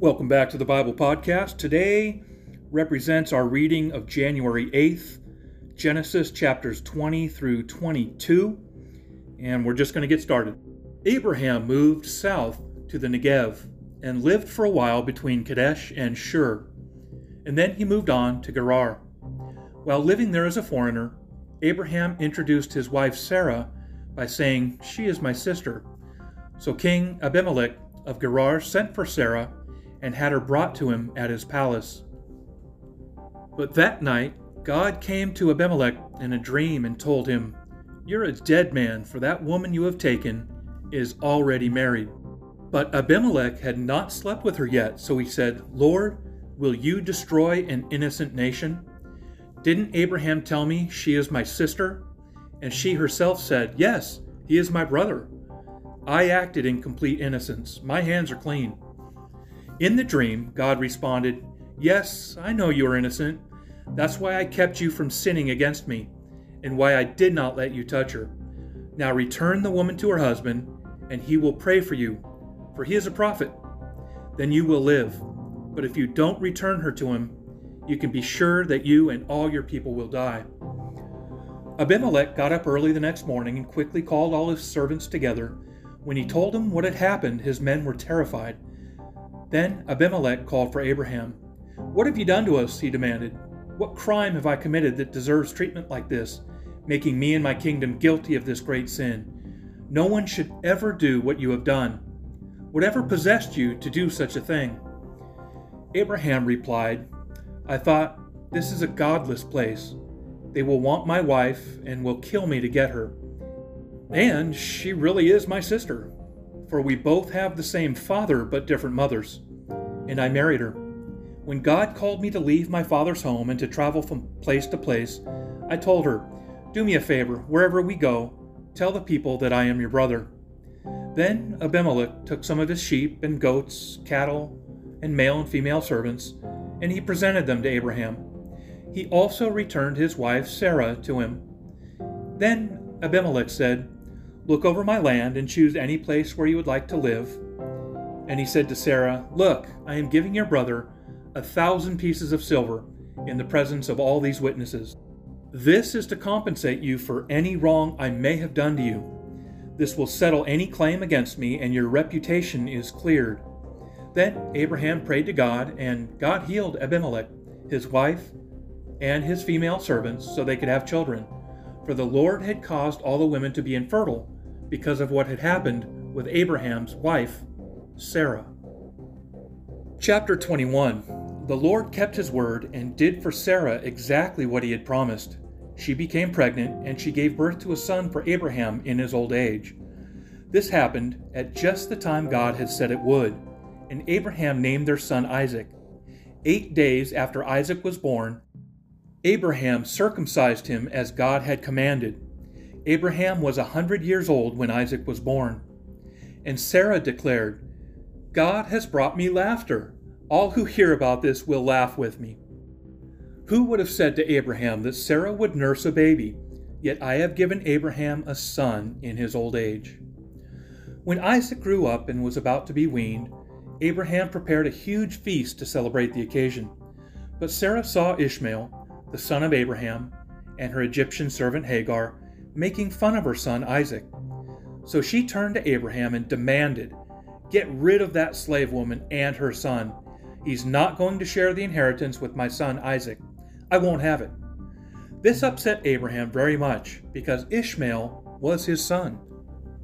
Welcome back to the Bible Podcast. Today represents our reading of January 8th, Genesis chapters 20 through 22, and we're just going to get started. Abraham moved south to the Negev and lived for a while between Kadesh and Shur, and then he moved on to Gerar. While living there as a foreigner, Abraham introduced his wife Sarah by saying, She is my sister. So King Abimelech of Gerar sent for Sarah and had her brought to him at his palace. But that night God came to Abimelech in a dream and told him, You're a dead man, for that woman you have taken is already married. But Abimelech had not slept with her yet, so he said, Lord, will you destroy an innocent nation? Didn't Abraham tell me she is my sister? And she herself said, Yes, he is my brother. I acted in complete innocence. My hands are clean. In the dream, God responded, Yes, I know you are innocent. That's why I kept you from sinning against me, and why I did not let you touch her. Now return the woman to her husband, and he will pray for you, for he is a prophet. Then you will live. But if you don't return her to him, you can be sure that you and all your people will die. Abimelech got up early the next morning and quickly called all his servants together. When he told them what had happened, his men were terrified. Then Abimelech called for Abraham. What have you done to us? he demanded. What crime have I committed that deserves treatment like this, making me and my kingdom guilty of this great sin? No one should ever do what you have done. Whatever possessed you to do such a thing? Abraham replied, I thought, this is a godless place. They will want my wife and will kill me to get her. And she really is my sister for we both have the same father but different mothers. And I married her. When God called me to leave my father's home and to travel from place to place, I told her, Do me a favor, wherever we go, tell the people that I am your brother. Then Abimelech took some of his sheep and goats, cattle, and male and female servants, and he presented them to Abraham. He also returned his wife Sarah to him. Then Abimelech said, Look over my land and choose any place where you would like to live. And he said to Sarah, Look, I am giving your brother a thousand pieces of silver in the presence of all these witnesses. This is to compensate you for any wrong I may have done to you. This will settle any claim against me, and your reputation is cleared. Then Abraham prayed to God, and God healed Abimelech, his wife, and his female servants, so they could have children. For the Lord had caused all the women to be infertile because of what had happened with Abraham's wife, Sarah. Chapter 21 The Lord kept his word and did for Sarah exactly what he had promised. She became pregnant and she gave birth to a son for Abraham in his old age. This happened at just the time God had said it would, and Abraham named their son Isaac. Eight days after Isaac was born, Abraham circumcised him as God had commanded Abraham was a hundred years old when Isaac was born. And Sarah declared, God has brought me laughter. All who hear about this will laugh with me. Who would have said to Abraham that Sarah would nurse a baby? Yet I have given Abraham a son in his old age. When Isaac grew up and was about to be weaned, Abraham prepared a huge feast to celebrate the occasion. But Sarah saw Ishmael, the son of Abraham, and her Egyptian servant Hagar, making fun of her son Isaac. So she turned to Abraham and demanded, Get rid of that slave woman and her son. He's not going to share the inheritance with my son Isaac. I won't have it. This upset Abraham very much because Ishmael was his son.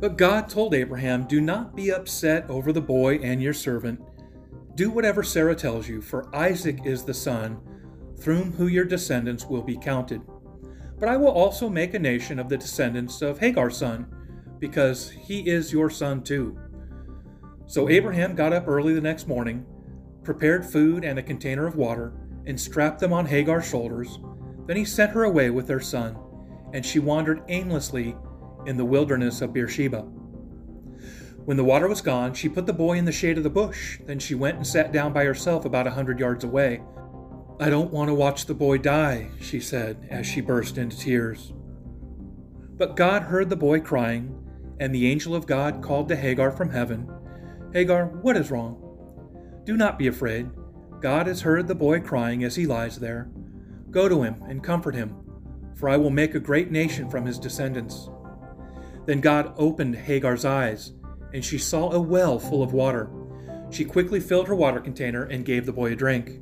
But God told Abraham, Do not be upset over the boy and your servant. Do whatever Sarah tells you, for Isaac is the son through whom your descendants will be counted. But I will also make a nation of the descendants of Hagar's son, because he is your son too. So Abraham got up early the next morning, prepared food and a container of water, and strapped them on Hagar's shoulders. Then he sent her away with their son, and she wandered aimlessly in the wilderness of Beersheba. When the water was gone, she put the boy in the shade of the bush. Then she went and sat down by herself about a hundred yards away. I don't want to watch the boy die, she said as she burst into tears. But God heard the boy crying, and the angel of God called to Hagar from heaven Hagar, what is wrong? Do not be afraid. God has heard the boy crying as he lies there. Go to him and comfort him, for I will make a great nation from his descendants. Then God opened Hagar's eyes, and she saw a well full of water. She quickly filled her water container and gave the boy a drink.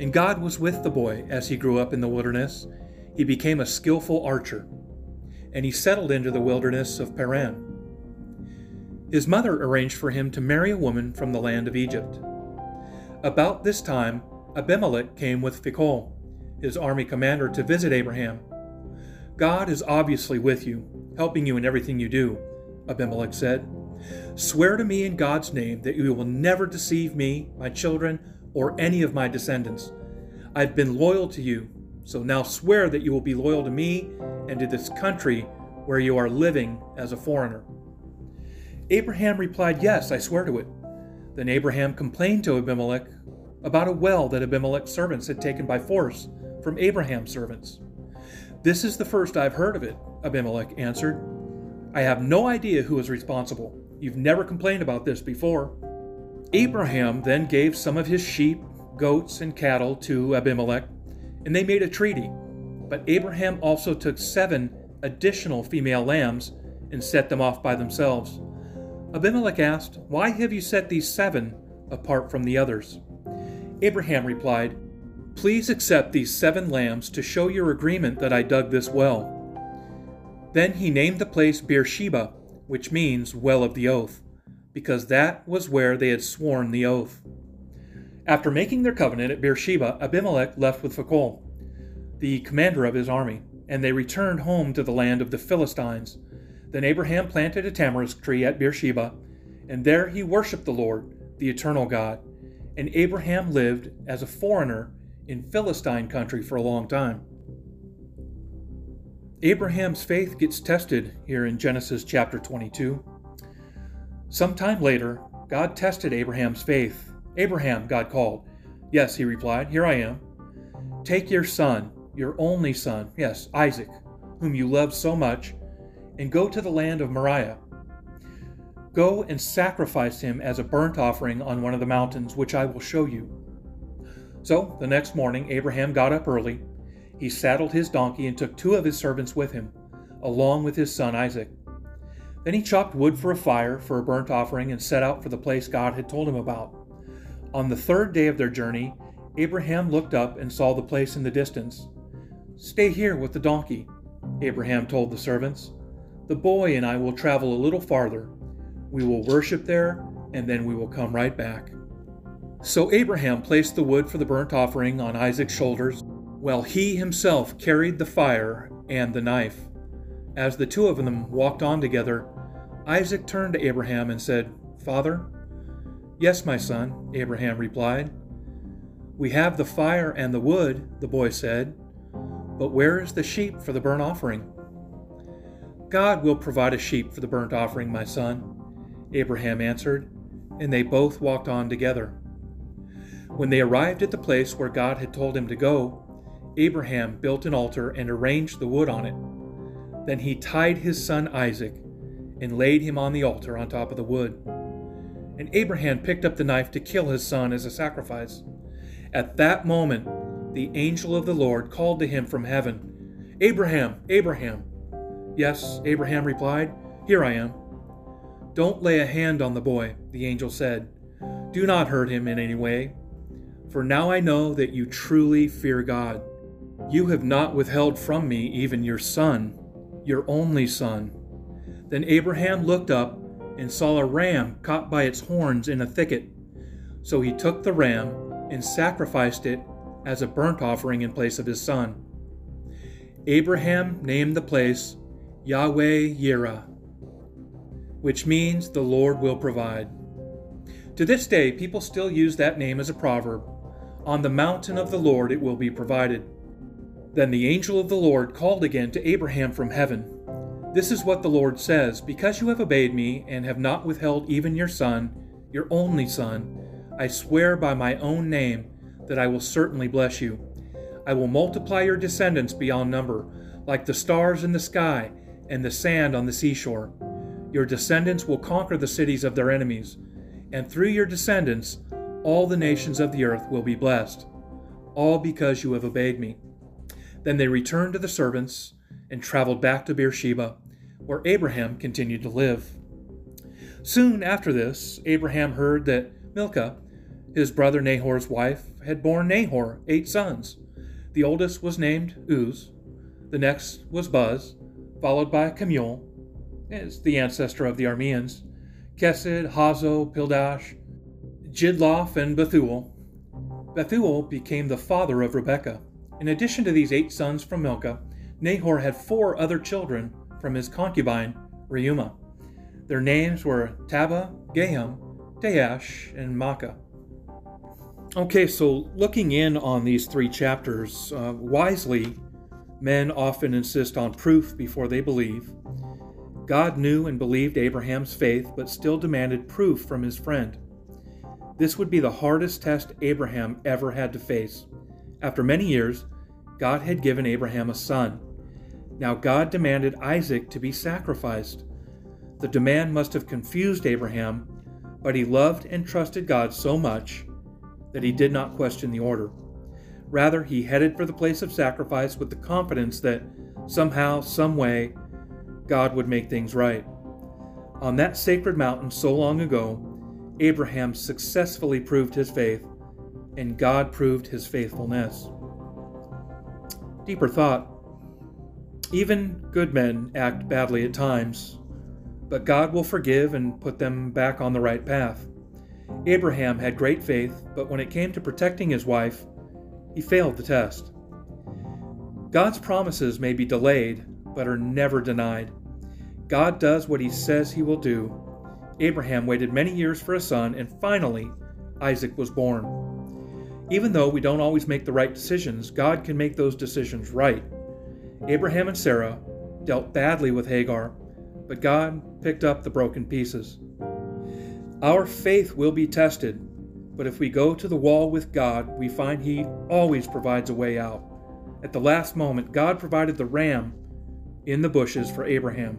And God was with the boy as he grew up in the wilderness. He became a skillful archer, and he settled into the wilderness of Paran. His mother arranged for him to marry a woman from the land of Egypt. About this time, Abimelech came with Phicol, his army commander, to visit Abraham. God is obviously with you, helping you in everything you do, Abimelech said. Swear to me in God's name that you will never deceive me, my children, or any of my descendants. I've been loyal to you, so now swear that you will be loyal to me and to this country where you are living as a foreigner. Abraham replied, Yes, I swear to it. Then Abraham complained to Abimelech about a well that Abimelech's servants had taken by force from Abraham's servants. This is the first I've heard of it, Abimelech answered. I have no idea who is responsible. You've never complained about this before. Abraham then gave some of his sheep, goats, and cattle to Abimelech, and they made a treaty. But Abraham also took seven additional female lambs and set them off by themselves. Abimelech asked, Why have you set these seven apart from the others? Abraham replied, Please accept these seven lambs to show your agreement that I dug this well. Then he named the place Beersheba, which means well of the oath, because that was where they had sworn the oath. After making their covenant at Beersheba, Abimelech left with Phicol, the commander of his army, and they returned home to the land of the Philistines then Abraham planted a tamarisk tree at Beersheba, and there he worshipped the Lord, the eternal God. And Abraham lived as a foreigner in Philistine country for a long time. Abraham's faith gets tested here in Genesis chapter 22. Sometime later, God tested Abraham's faith. Abraham, God called. Yes, he replied, Here I am. Take your son, your only son, yes, Isaac, whom you love so much, and go to the land of Moriah. Go and sacrifice him as a burnt offering on one of the mountains, which I will show you. So the next morning, Abraham got up early. He saddled his donkey and took two of his servants with him, along with his son Isaac. Then he chopped wood for a fire for a burnt offering and set out for the place God had told him about. On the third day of their journey, Abraham looked up and saw the place in the distance. Stay here with the donkey, Abraham told the servants. The boy and I will travel a little farther. We will worship there, and then we will come right back. So Abraham placed the wood for the burnt offering on Isaac's shoulders, while he himself carried the fire and the knife. As the two of them walked on together, Isaac turned to Abraham and said, Father? Yes, my son, Abraham replied. We have the fire and the wood, the boy said, but where is the sheep for the burnt offering? God will provide a sheep for the burnt offering, my son. Abraham answered, and they both walked on together. When they arrived at the place where God had told him to go, Abraham built an altar and arranged the wood on it. Then he tied his son Isaac and laid him on the altar on top of the wood. And Abraham picked up the knife to kill his son as a sacrifice. At that moment, the angel of the Lord called to him from heaven Abraham, Abraham. Yes, Abraham replied, Here I am. Don't lay a hand on the boy, the angel said. Do not hurt him in any way. For now I know that you truly fear God. You have not withheld from me even your son, your only son. Then Abraham looked up and saw a ram caught by its horns in a thicket. So he took the ram and sacrificed it as a burnt offering in place of his son. Abraham named the place Yahweh Yireh, which means the Lord will provide. To this day, people still use that name as a proverb On the mountain of the Lord it will be provided. Then the angel of the Lord called again to Abraham from heaven. This is what the Lord says Because you have obeyed me and have not withheld even your son, your only son, I swear by my own name that I will certainly bless you. I will multiply your descendants beyond number, like the stars in the sky and the sand on the seashore. Your descendants will conquer the cities of their enemies, and through your descendants, all the nations of the earth will be blessed, all because you have obeyed me. Then they returned to the servants and traveled back to Beersheba, where Abraham continued to live. Soon after this, Abraham heard that Milcah, his brother Nahor's wife, had borne Nahor eight sons. The oldest was named Uz, the next was Buz, followed by Kemuel, as the ancestor of the Arameans, Kesed, Hazo, Pildash, Jidlaph, and Bethuel. Bethuel became the father of Rebekah. In addition to these eight sons from Milcah, Nahor had four other children from his concubine, Reumah. Their names were Tebah, Gaham, Tahash, and Maacah. Okay, so looking in on these three chapters, uh, wisely, men often insist on proof before they believe. God knew and believed Abraham's faith, but still demanded proof from his friend. This would be the hardest test Abraham ever had to face. After many years, God had given Abraham a son. Now God demanded Isaac to be sacrificed. The demand must have confused Abraham, but he loved and trusted God so much that he did not question the order. Rather, he headed for the place of sacrifice with the confidence that somehow, some way, God would make things right. On that sacred mountain so long ago, Abraham successfully proved his faith, and God proved his faithfulness. Deeper thought even good men act badly at times, but God will forgive and put them back on the right path. Abraham had great faith, but when it came to protecting his wife, he failed the test. God's promises may be delayed, but are never denied. God does what he says he will do, Abraham waited many years for a son, and finally, Isaac was born. Even though we don't always make the right decisions, God can make those decisions right. Abraham and Sarah dealt badly with Hagar, but God picked up the broken pieces. Our faith will be tested, but if we go to the wall with God, we find He always provides a way out. At the last moment, God provided the ram in the bushes for Abraham.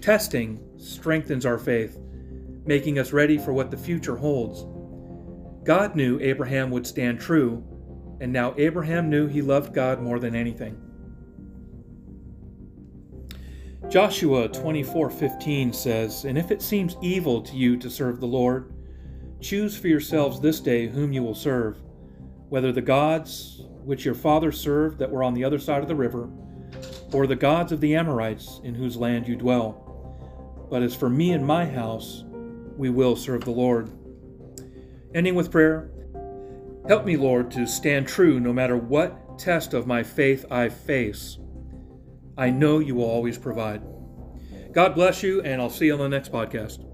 Testing strengthens our faith, making us ready for what the future holds. God knew Abraham would stand true, and now Abraham knew he loved God more than anything. Joshua 24:15 says, "And if it seems evil to you to serve the Lord, choose for yourselves this day whom you will serve, whether the gods which your fathers served that were on the other side of the river, or the gods of the Amorites in whose land you dwell." But as for me and my house, we will serve the Lord. Ending with prayer Help me, Lord, to stand true no matter what test of my faith I face. I know you will always provide. God bless you, and I'll see you on the next podcast.